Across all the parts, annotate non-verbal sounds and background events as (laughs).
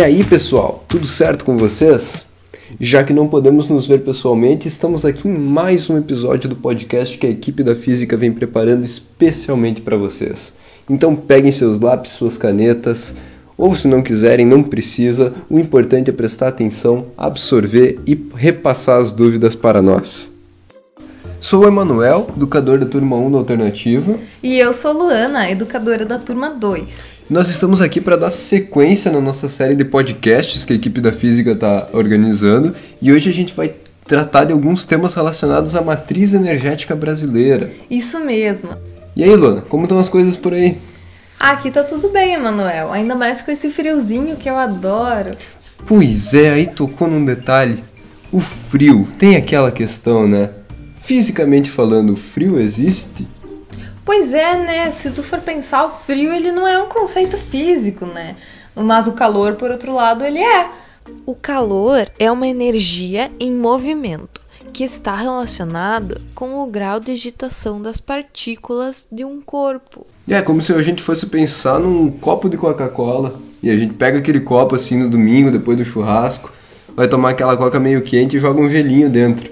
E aí, pessoal, tudo certo com vocês? Já que não podemos nos ver pessoalmente, estamos aqui em mais um episódio do podcast que a equipe da Física vem preparando especialmente para vocês. Então peguem seus lápis, suas canetas, ou se não quiserem, não precisa. O importante é prestar atenção, absorver e repassar as dúvidas para nós. Sou o Emanuel, educador da turma 1 da Alternativa. E eu sou Luana, educadora da turma 2. Nós estamos aqui para dar sequência na nossa série de podcasts que a equipe da Física está organizando e hoje a gente vai tratar de alguns temas relacionados à matriz energética brasileira. Isso mesmo. E aí, Luana, como estão as coisas por aí? Aqui tá tudo bem, Emanuel. Ainda mais com esse friozinho que eu adoro. Pois é, aí tocou num detalhe. O frio, tem aquela questão, né? Fisicamente falando, o frio existe? Pois é, né? Se tu for pensar, o frio ele não é um conceito físico, né? Mas o calor, por outro lado, ele é. O calor é uma energia em movimento que está relacionado com o grau de agitação das partículas de um corpo. É como se a gente fosse pensar num copo de Coca-Cola e a gente pega aquele copo assim no domingo, depois do churrasco, vai tomar aquela coca meio quente e joga um gelinho dentro.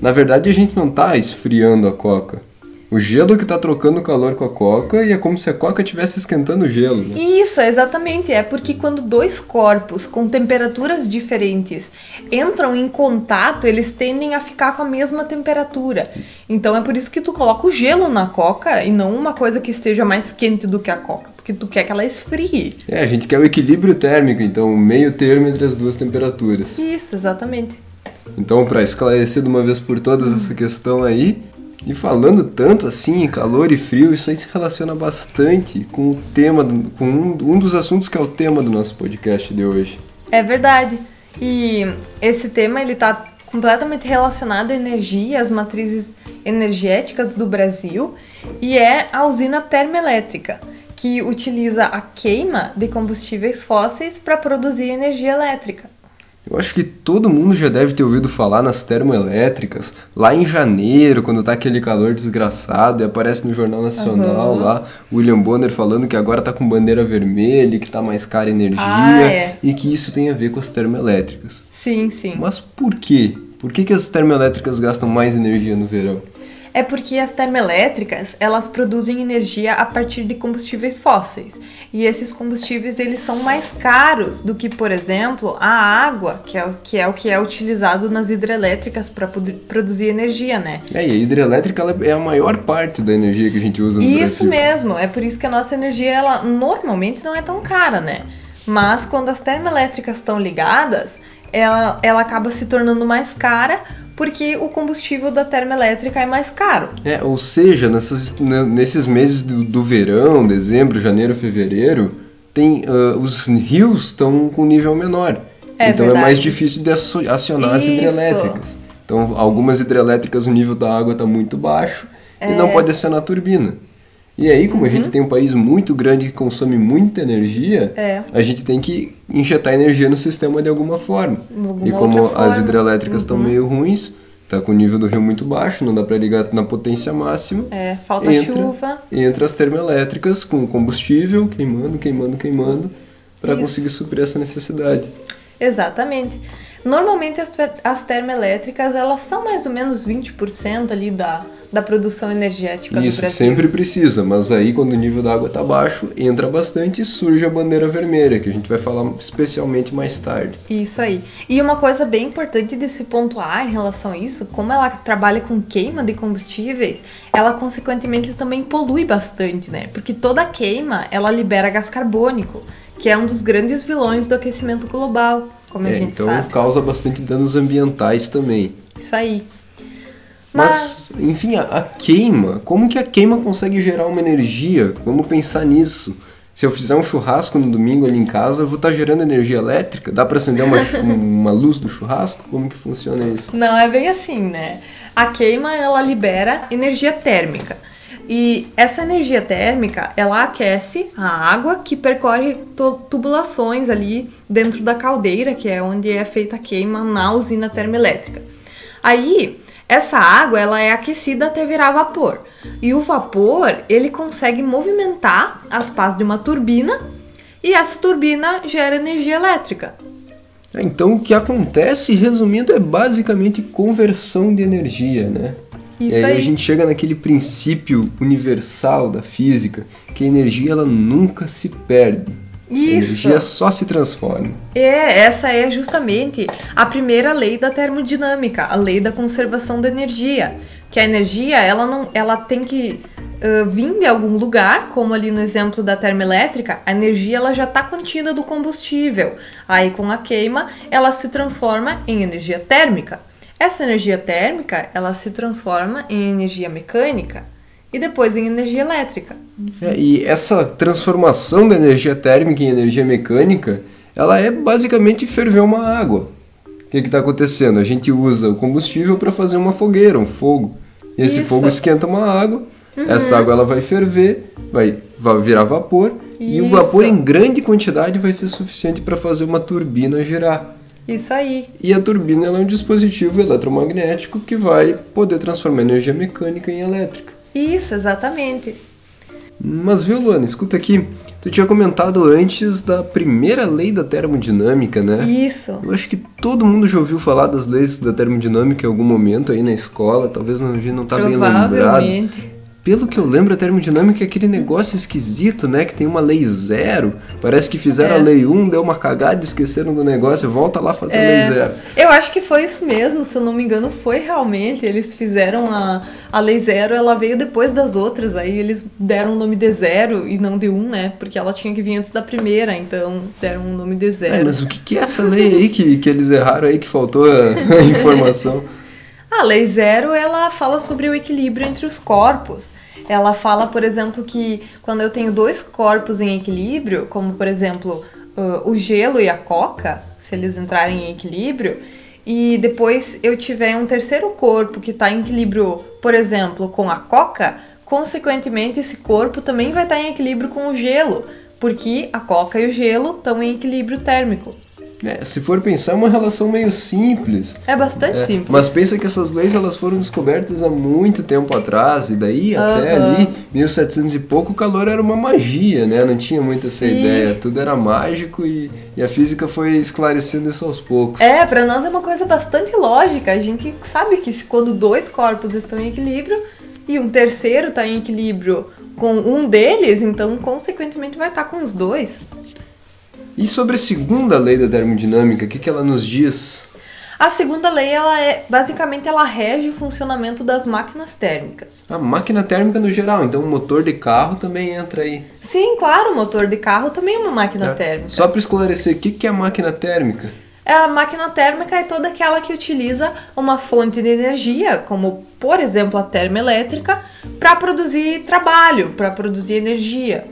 Na verdade, a gente não está esfriando a coca. O gelo que está trocando calor com a coca e é como se a coca estivesse esquentando o gelo. Né? Isso, exatamente. É porque quando dois corpos com temperaturas diferentes entram em contato, eles tendem a ficar com a mesma temperatura. Então é por isso que tu coloca o gelo na coca e não uma coisa que esteja mais quente do que a coca, porque tu quer que ela esfrie. É, a gente quer o equilíbrio térmico, então o meio termo entre as duas temperaturas. Isso, exatamente. Então, para esclarecer de uma vez por todas essa questão aí, e falando tanto assim calor e frio, isso aí se relaciona bastante com o tema, com um, um dos assuntos que é o tema do nosso podcast de hoje. É verdade. E esse tema ele está completamente relacionado à energia, às matrizes energéticas do Brasil, e é a usina termoelétrica, que utiliza a queima de combustíveis fósseis para produzir energia elétrica. Eu acho que todo mundo já deve ter ouvido falar nas termoelétricas, lá em janeiro, quando tá aquele calor desgraçado, e aparece no Jornal Nacional uhum. lá, William Bonner falando que agora tá com bandeira vermelha, que tá mais cara a energia, ah, é. e que isso tem a ver com as termoelétricas. Sim, sim. Mas por quê? Por que, que as termoelétricas gastam mais energia no verão? É porque as termoelétricas elas produzem energia a partir de combustíveis fósseis. E esses combustíveis eles são mais caros do que por exemplo a água que é o que é, o que é utilizado nas hidrelétricas para produzir energia né? É e a hidrelétrica é a maior parte da energia que a gente usa no isso Brasil. mesmo é por isso que a nossa energia ela normalmente não é tão cara né? Mas quando as termoelétricas estão ligadas ela, ela acaba se tornando mais cara porque o combustível da termoelétrica é mais caro. É, ou seja, nessas, nesses meses do, do verão, dezembro, janeiro, fevereiro, tem uh, os rios estão com nível menor. É então verdade. é mais difícil de acionar Isso. as hidrelétricas. Então, algumas hidrelétricas o nível da água está muito baixo é. e não pode acionar a turbina. E aí, como uhum. a gente tem um país muito grande que consome muita energia, é. a gente tem que injetar energia no sistema de alguma forma. Alguma e como as forma. hidrelétricas estão uhum. meio ruins, tá com o nível do rio muito baixo, não dá para ligar na potência máxima. É, falta entra, chuva. Entra as termoelétricas com combustível, queimando, queimando, queimando, para conseguir suprir essa necessidade. Exatamente. Normalmente as, as termoelétricas elas são mais ou menos 20% ali da, da produção energética Isso, do Brasil. sempre precisa, mas aí quando o nível da água está baixo, entra bastante e surge a bandeira vermelha, que a gente vai falar especialmente mais tarde. Isso aí. E uma coisa bem importante de se pontuar em relação a isso, como ela trabalha com queima de combustíveis, ela consequentemente também polui bastante, né? Porque toda queima, ela libera gás carbônico, que é um dos grandes vilões do aquecimento global como é, a gente então sabe. causa bastante danos ambientais também. Isso aí. Mas, Mas enfim, a, a, queima, como que a queima consegue gerar uma energia? Vamos pensar nisso. Se eu fizer um churrasco no domingo ali em casa, eu vou estar gerando energia elétrica? Dá para acender uma, (laughs) uma luz do churrasco? Como que funciona isso? Não é bem assim, né? A queima ela libera energia térmica. E essa energia térmica, ela aquece a água que percorre tubulações ali dentro da caldeira, que é onde é feita a queima na usina termoelétrica. Aí, essa água, ela é aquecida até virar vapor. E o vapor, ele consegue movimentar as pás de uma turbina e essa turbina gera energia elétrica. É, então o que acontece, resumindo, é basicamente conversão de energia, né? Isso e aí, aí, a gente chega naquele princípio universal da física, que a energia ela nunca se perde. A energia Isso. só se transforma. É, essa é justamente a primeira lei da termodinâmica, a lei da conservação da energia. Que a energia, ela não, ela tem que uh, vir de algum lugar, como ali no exemplo da termoelétrica, a energia ela já está contida do combustível. Aí com a queima, ela se transforma em energia térmica. Essa energia térmica, ela se transforma em energia mecânica e depois em energia elétrica. É, e essa transformação da energia térmica em energia mecânica, ela é basicamente ferver uma água. O que está acontecendo? A gente usa o combustível para fazer uma fogueira, um fogo. E esse Isso. fogo esquenta uma água, essa água ela vai ferver, vai, vai virar vapor, e o Isso. vapor em grande quantidade vai ser suficiente para fazer uma turbina girar. Isso aí. E a turbina é um dispositivo eletromagnético que vai poder transformar energia mecânica em elétrica. Isso, exatamente. Mas viu, Luana, escuta aqui. Tu tinha comentado antes da primeira lei da termodinâmica, né? Isso. Eu acho que todo mundo já ouviu falar das leis da termodinâmica em algum momento aí na escola, talvez não, a gente não tá bem lembrado. Pelo que eu lembro, a termodinâmica é aquele negócio esquisito, né? Que tem uma lei zero. Parece que fizeram É. a lei 1, deu uma cagada, esqueceram do negócio, volta lá fazer a lei zero. Eu acho que foi isso mesmo, se eu não me engano, foi realmente. Eles fizeram a, a lei zero, ela veio depois das outras, aí eles deram o nome de zero e não de um, né? Porque ela tinha que vir antes da primeira, então deram o nome de zero. É, mas o que, que é essa lei aí que, que eles erraram aí, que faltou a, a (laughs) informação? A lei zero, ela fala sobre o equilíbrio entre os corpos. Ela fala, por exemplo, que quando eu tenho dois corpos em equilíbrio, como por exemplo o gelo e a coca, se eles entrarem em equilíbrio, e depois eu tiver um terceiro corpo que está em equilíbrio, por exemplo, com a coca, consequentemente esse corpo também vai estar em equilíbrio com o gelo, porque a coca e o gelo estão em equilíbrio térmico. É, se for pensar, é uma relação meio simples. É bastante É, simples. Mas pensa que essas leis elas foram descobertas há muito tempo atrás, e daí até ali, 1700 e pouco, o calor era uma magia, né? Não tinha muito essa Sim. ideia, tudo era mágico e, e a física foi esclarecendo isso aos poucos. É, pra nós é uma coisa bastante lógica. A gente sabe que quando dois corpos estão em equilíbrio e um terceiro está em equilíbrio com um deles, então consequentemente vai estar com os dois. E sobre a segunda lei da termodinâmica, o que, que ela nos diz? A segunda lei, ela é basicamente ela rege o funcionamento das máquinas térmicas. A máquina térmica no geral, então o motor de carro também entra aí. Sim, claro, o motor de carro também é uma máquina né? térmica. Só para esclarecer, o que, que é a máquina térmica? A máquina térmica é toda aquela que utiliza uma fonte de energia, como por exemplo a termoelétrica, para produzir trabalho, para produzir energia.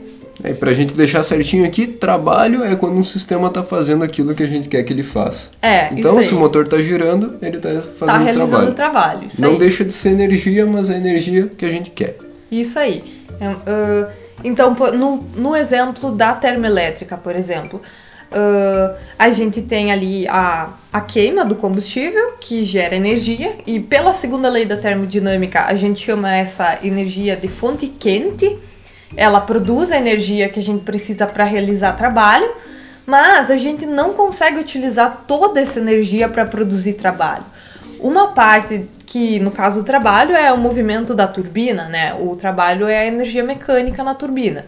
É, pra gente deixar certinho aqui, trabalho é quando um sistema está fazendo aquilo que a gente quer que ele faça. É, Então, se o motor está girando, ele está fazendo Tá realizando trabalho. trabalho. Não aí. deixa de ser energia, mas é a energia que a gente quer. Isso aí. É, ah, então, no exemplo da termoelétrica, por exemplo, ah, a gente tem ali a, a queima do combustível, que gera energia, e pela segunda lei da termodinâmica, a gente chama essa energia de fonte quente. Ela produz a energia que a gente precisa para realizar trabalho, mas a gente não consegue utilizar toda essa energia para produzir trabalho. Uma parte que, no caso do trabalho, é o movimento da turbina, né? O trabalho é a energia mecânica na turbina.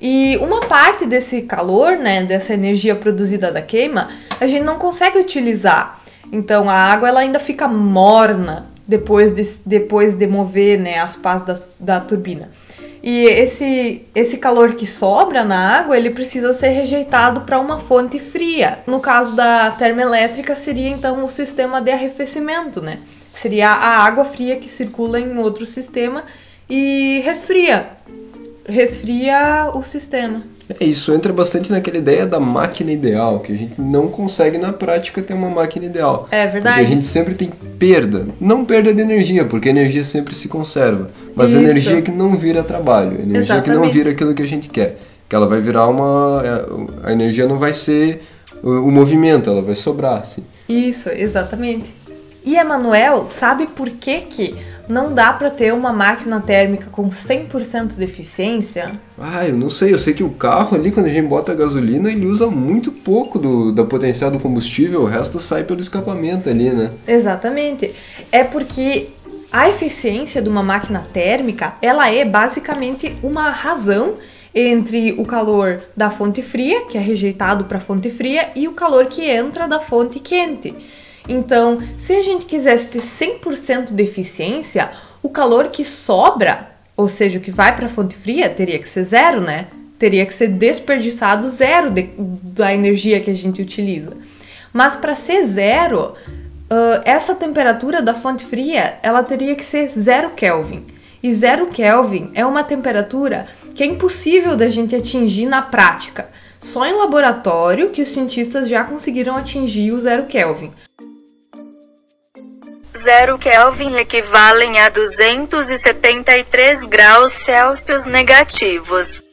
E uma parte desse calor, né, dessa energia produzida da queima, a gente não consegue utilizar. Então a água ela ainda fica morna depois de, depois de mover né, as pás da, da turbina. E esse, esse calor que sobra na água, ele precisa ser rejeitado para uma fonte fria. No caso da termoelétrica, seria então o sistema de arrefecimento, né? Seria a água fria que circula em outro sistema e resfria. Resfria o sistema. É, isso entra bastante naquela ideia da máquina ideal, que a gente não consegue na prática ter uma máquina ideal. É Porque verdade? a gente sempre tem perda. Não perda de energia, porque a energia sempre se conserva. Mas Isso. energia que não vira trabalho. Energia que não Exatamente. vira aquilo que a gente quer. Que ela vai virar uma. é, A energia não vai ser o, o movimento, ela vai sobrar. Assim. Isso, exatamente. E Emanuel, sabe por que que não dá para ter uma máquina térmica com 100% de eficiência? Ah, eu não sei. Eu sei que o carro ali, quando a gente bota a gasolina, ele usa muito pouco do, da potencial do combustível. O resto sai pelo escapamento ali, né? Exatamente. É porque a eficiência de uma máquina térmica, ela é basicamente uma razão entre o calor da fonte fria, que é rejeitado para a fonte fria, e o calor que entra da fonte quente. Então, se a gente quisesse ter 100% de eficiência, o calor que sobra, ou seja, o que vai para a fonte fria, teria que ser zero, né? Teria que ser desperdiçado zero de, da energia que a gente utiliza. Mas para ser zero, uh, essa temperatura da fonte fria, ela teria que ser zero Kelvin. E zero Kelvin é uma temperatura que é impossível da gente atingir na prática. Só em laboratório que os cientistas já conseguiram atingir o zero Kelvin. 0 Kelvin equivalem a 273 graus Celsius negativos.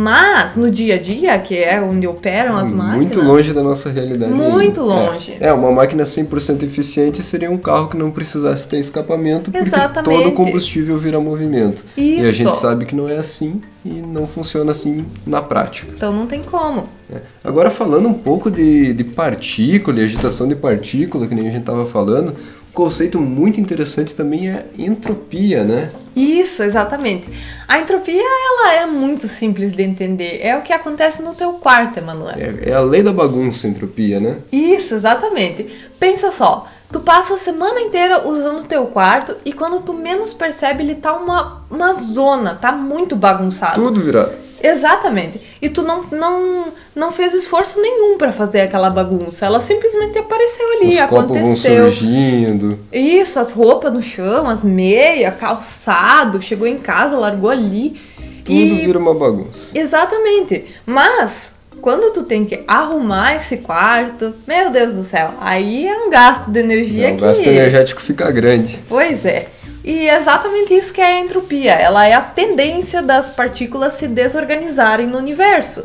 Mas no dia a dia, que é onde operam as máquinas. Muito longe da nossa realidade. Muito ainda. longe. É, é, uma máquina 100% eficiente seria um carro que não precisasse ter escapamento, porque Exatamente. todo o combustível vira movimento. Isso. E a gente sabe que não é assim e não funciona assim na prática. Então não tem como. É. Agora falando um pouco de, de partícula e agitação de partícula, que nem a gente estava falando, conceito muito interessante também é entropia, né? Isso, exatamente. A entropia ela é muito simples de entender. É o que acontece no teu quarto, Emanuel. É, é a lei da bagunça, entropia, né? Isso, exatamente. Pensa só, tu passa a semana inteira usando o teu quarto e quando tu menos percebe ele tá uma, uma zona, tá muito bagunçado. Tudo virado. Exatamente. E tu não, não, não fez esforço nenhum para fazer aquela bagunça. Ela simplesmente apareceu ali, Os aconteceu. Vão surgindo. Isso, as roupas no chão, as meias, calçado, chegou em casa, largou ali. Tudo e... vira uma bagunça. Exatamente. Mas quando tu tem que arrumar esse quarto, meu Deus do céu, aí é um gasto de energia Não, que... O gasto energético fica grande. Pois é. E é exatamente isso que é a entropia. Ela é a tendência das partículas se desorganizarem no universo.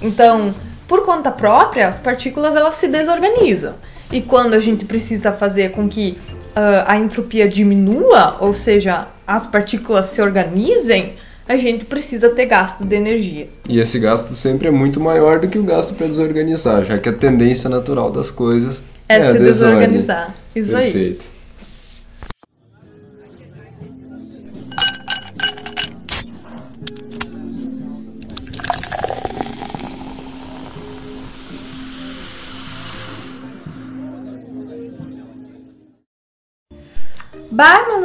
Então, por conta própria, as partículas elas se desorganizam. E quando a gente precisa fazer com que uh, a entropia diminua, ou seja, as partículas se organizem, a gente precisa ter gasto de energia. E esse gasto sempre é muito maior do que o gasto para desorganizar, já que a tendência natural das coisas é, é se desorganizar. Isso Perfeito. aí.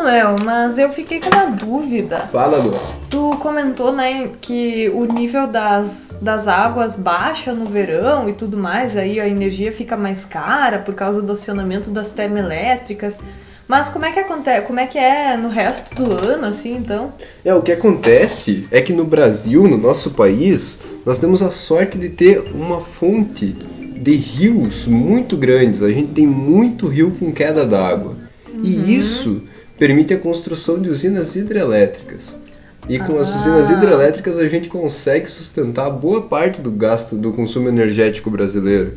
Manuel, mas eu fiquei com uma dúvida. Fala, Lu. Tu comentou, né, que o nível das, das águas baixa no verão e tudo mais, aí a energia fica mais cara por causa do acionamento das termoelétricas. Mas como é que acontece? Como é que é no resto do ano, assim, então? É, o que acontece é que no Brasil, no nosso país, nós temos a sorte de ter uma fonte de rios muito grandes. A gente tem muito rio com queda d'água. Uhum. E isso permite a construção de usinas hidrelétricas. E com ah. as usinas hidrelétricas a gente consegue sustentar boa parte do gasto do consumo energético brasileiro.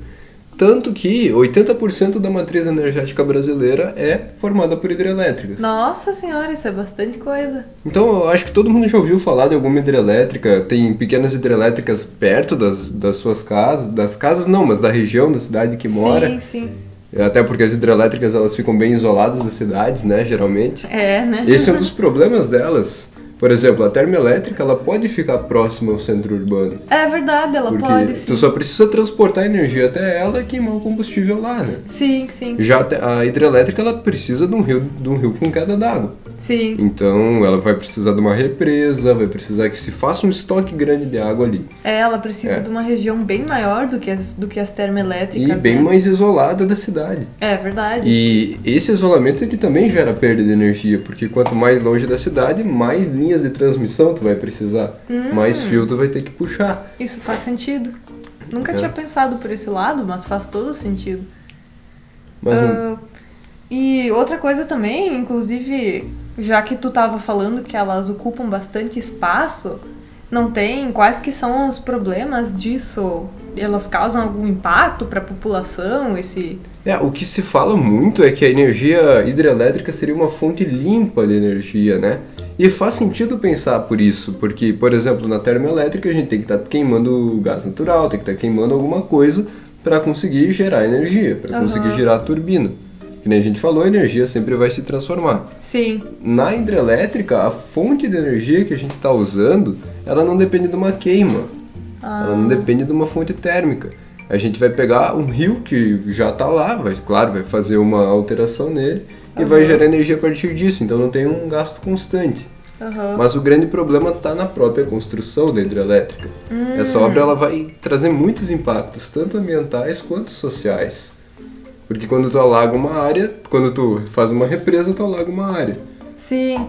Tanto que 80% da matriz energética brasileira é formada por hidrelétricas. Nossa senhora, isso é bastante coisa. Então eu acho que todo mundo já ouviu falar de alguma hidrelétrica. Tem pequenas hidrelétricas perto das, das suas casas. Das casas não, mas da região, da cidade que mora. Sim, sim. Até porque as hidrelétricas elas ficam bem isoladas das cidades, né, geralmente. É, né? Esse é um dos problemas delas. Por exemplo, a termoelétrica ela pode ficar próxima ao centro urbano. É verdade, ela pode. Tu só precisa transportar energia até ela e queimar o combustível lá, né? Sim, sim. Já a hidrelétrica ela precisa de um rio, de um rio com queda d'água. Sim. Então ela vai precisar de uma represa, vai precisar que se faça um estoque grande de água ali. É, ela precisa é. de uma região bem maior do que as, do que as termoelétricas. E bem né? mais isolada da cidade. É verdade. E esse isolamento ele também gera perda de energia, porque quanto mais longe da cidade, mais linhas de transmissão tu vai precisar, hum. mais fio tu vai ter que puxar. Isso faz sentido. Nunca é. tinha pensado por esse lado, mas faz todo sentido. Mas, uh, e outra coisa também, inclusive já que tu estava falando que elas ocupam bastante espaço, não tem quais que são os problemas disso elas causam algum impacto para a população? Esse é, o que se fala muito é que a energia hidrelétrica seria uma fonte limpa de energia, né? E faz sentido pensar por isso, porque, por exemplo, na termoelétrica a gente tem que estar tá queimando gás natural, tem que estar tá queimando alguma coisa para conseguir gerar energia, para uhum. conseguir gerar a turbina. Que nem a gente falou, a energia sempre vai se transformar. Sim. Na hidrelétrica, a fonte de energia que a gente está usando, ela não depende de uma queima. Ah. Ela não depende de uma fonte térmica. A gente vai pegar um rio que já está lá, vai, claro, vai fazer uma alteração nele uhum. e vai gerar energia a partir disso, então não tem um gasto constante. Uhum. Mas o grande problema está na própria construção da hidrelétrica. Hum. Essa obra ela vai trazer muitos impactos, tanto ambientais quanto sociais. Porque quando tu alaga uma área, quando tu faz uma represa, tu alaga uma área. Sim.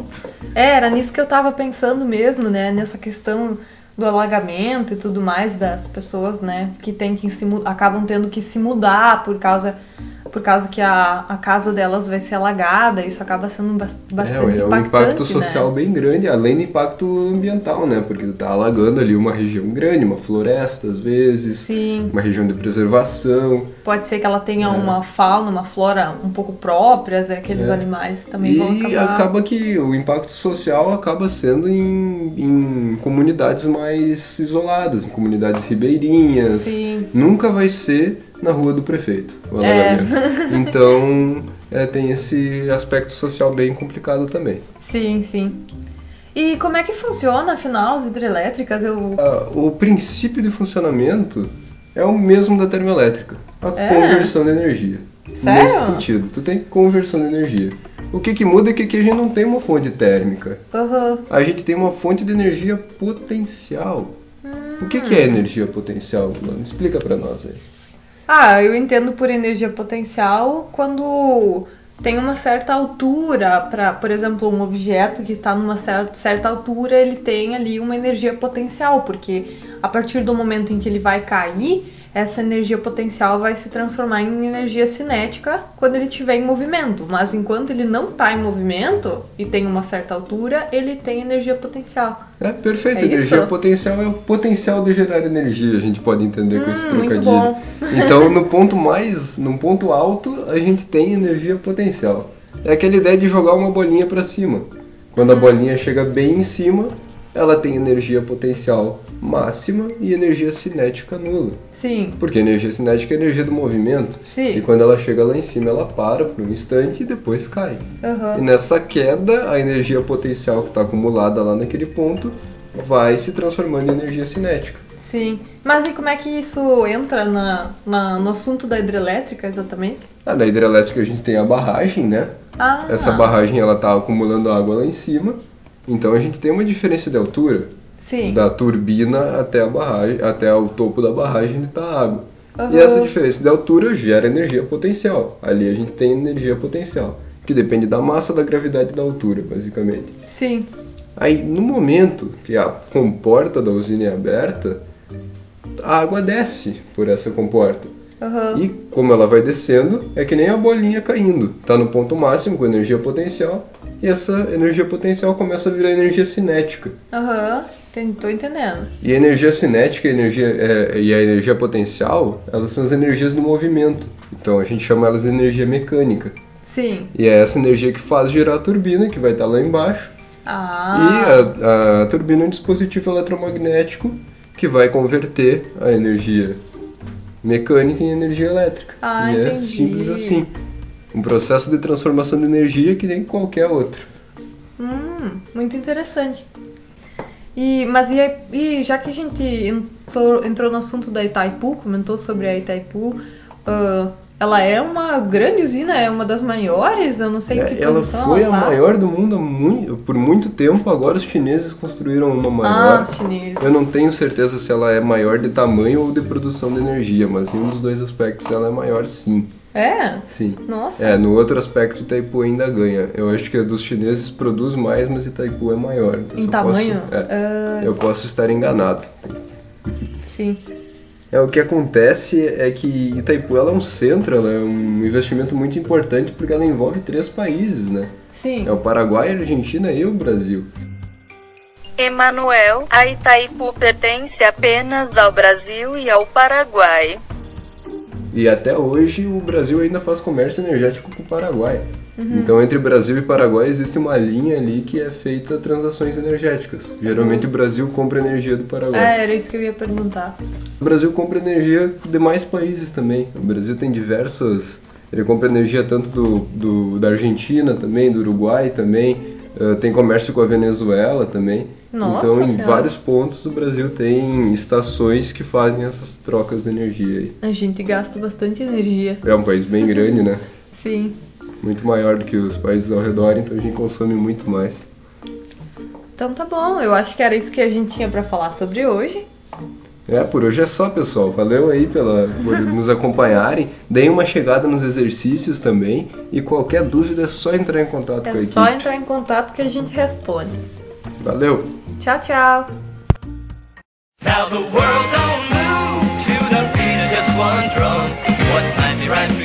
É, era nisso que eu estava pensando mesmo, né? Nessa questão do alagamento e tudo mais das pessoas, né, que tem que se, acabam tendo que se mudar por causa por causa que a, a casa delas vai ser alagada, isso acaba sendo bastante é, é um impacto né? social né? bem grande, além do impacto ambiental, né? Porque tá alagando ali uma região grande, uma floresta às vezes, Sim. uma região de preservação. Pode ser que ela tenha é. uma fauna, uma flora um pouco próprias, né? aqueles é. animais também e vão acabar... E acaba que o impacto social acaba sendo em, em comunidades mais isoladas, em comunidades ribeirinhas. Sim. Nunca vai ser na rua do prefeito, o alagamento. É. (laughs) Então, é, tem esse aspecto social bem complicado também. Sim, sim. E como é que funciona, afinal, as hidrelétricas? Eu... Ah, o princípio de funcionamento é o mesmo da termoelétrica. A é? conversão de energia. Sério? Nesse sentido, tu tem conversão de energia. O que, que muda é que aqui a gente não tem uma fonte térmica. Uhum. A gente tem uma fonte de energia potencial. Hum. O que, que é hum. energia potencial, Mano? Explica para nós aí. Ah, eu entendo por energia potencial quando tem uma certa altura para, por exemplo, um objeto que está numa certa, certa altura, ele tem ali uma energia potencial, porque a partir do momento em que ele vai cair, essa energia potencial vai se transformar em energia cinética quando ele estiver em movimento. Mas enquanto ele não está em movimento e tem uma certa altura, ele tem energia potencial. É perfeito. É energia isso? potencial é o potencial de gerar energia. A gente pode entender hum, com esse hum, trocadilho. (laughs) Então, no ponto mais, no ponto alto, a gente tem energia potencial. É aquela ideia de jogar uma bolinha para cima. Quando a hum. bolinha chega bem em cima, ela tem energia potencial máxima e energia cinética nula. Sim. Porque a energia cinética é a energia do movimento. Sim. E quando ela chega lá em cima, ela para por um instante e depois cai. Uhum. E nessa queda, a energia potencial que está acumulada lá naquele ponto vai se transformando em energia cinética. Sim. Mas e como é que isso entra na, na, no assunto da hidrelétrica exatamente? Ah, da hidrelétrica a gente tem a barragem, né? Ah. Essa barragem ela está acumulando água lá em cima então a gente tem uma diferença de altura Sim. da turbina até a barragem, até o topo da barragem onde está a água. Uhum. E essa diferença de altura gera energia potencial. Ali a gente tem energia potencial, que depende da massa, da gravidade e da altura, basicamente. Sim. Aí, no momento que a comporta da usina é aberta, a água desce por essa comporta. Uhum. E como ela vai descendo, é que nem a bolinha caindo. Está no ponto máximo com energia potencial e essa energia potencial começa a virar energia cinética. Aham, uhum. tô entendendo. E a energia cinética e a energia, é, e a energia potencial, elas são as energias do movimento. Então a gente chama elas de energia mecânica. Sim. E é essa energia que faz girar a turbina, que vai estar lá embaixo. Ah. E a, a turbina é um dispositivo eletromagnético que vai converter a energia mecânica em energia elétrica. Ah, e entendi. é simples assim. Um processo de transformação de energia que nem qualquer outro. Hum, muito interessante. E, mas e, e já que a gente entrou, entrou no assunto da Itaipu, comentou sobre a Itaipu, uh, ela é uma grande usina, é uma das maiores, eu não sei é, que ela foi ela a tá. maior do mundo muito, por muito tempo, agora os chineses construíram uma maior. Ah, os chineses. Eu não tenho certeza se ela é maior de tamanho ou de produção de energia, mas em um dos dois aspectos ela é maior sim. É? Sim. Nossa. É, no outro aspecto Itaipu ainda ganha. Eu acho que a dos chineses produz mais, mas Itaipu é maior. Em tamanho? Posso, é, uh... Eu posso estar enganado. Sim. É, o que acontece é que Itaipu ela é um centro, ela é um investimento muito importante porque ela envolve três países, né? Sim. É o Paraguai, a Argentina e o Brasil. Emanuel, a Itaipu pertence apenas ao Brasil e ao Paraguai. E até hoje o Brasil ainda faz comércio energético com o Paraguai. Uhum. Então, entre Brasil e Paraguai existe uma linha ali que é feita transações energéticas. Geralmente uhum. o Brasil compra energia do Paraguai. Ah, era isso que eu ia perguntar. O Brasil compra energia de demais países também. O Brasil tem diversas. Ele compra energia tanto do, do da Argentina também, do Uruguai também. Uh, tem comércio com a Venezuela também. Nossa então, em senhora. vários pontos, o Brasil tem estações que fazem essas trocas de energia aí. A gente gasta bastante energia. É um país bem grande, né? (laughs) Sim muito maior do que os países ao redor, então a gente consome muito mais. Então tá bom, eu acho que era isso que a gente tinha para falar sobre hoje. É, por hoje é só, pessoal. Valeu aí pela, por (laughs) nos acompanharem. Deem uma chegada nos exercícios também. E qualquer dúvida é só entrar em contato é com a equipe. É só entrar em contato que a gente responde. Valeu. Tchau, tchau. Now the world don't move to the beat of just one drum. What might be right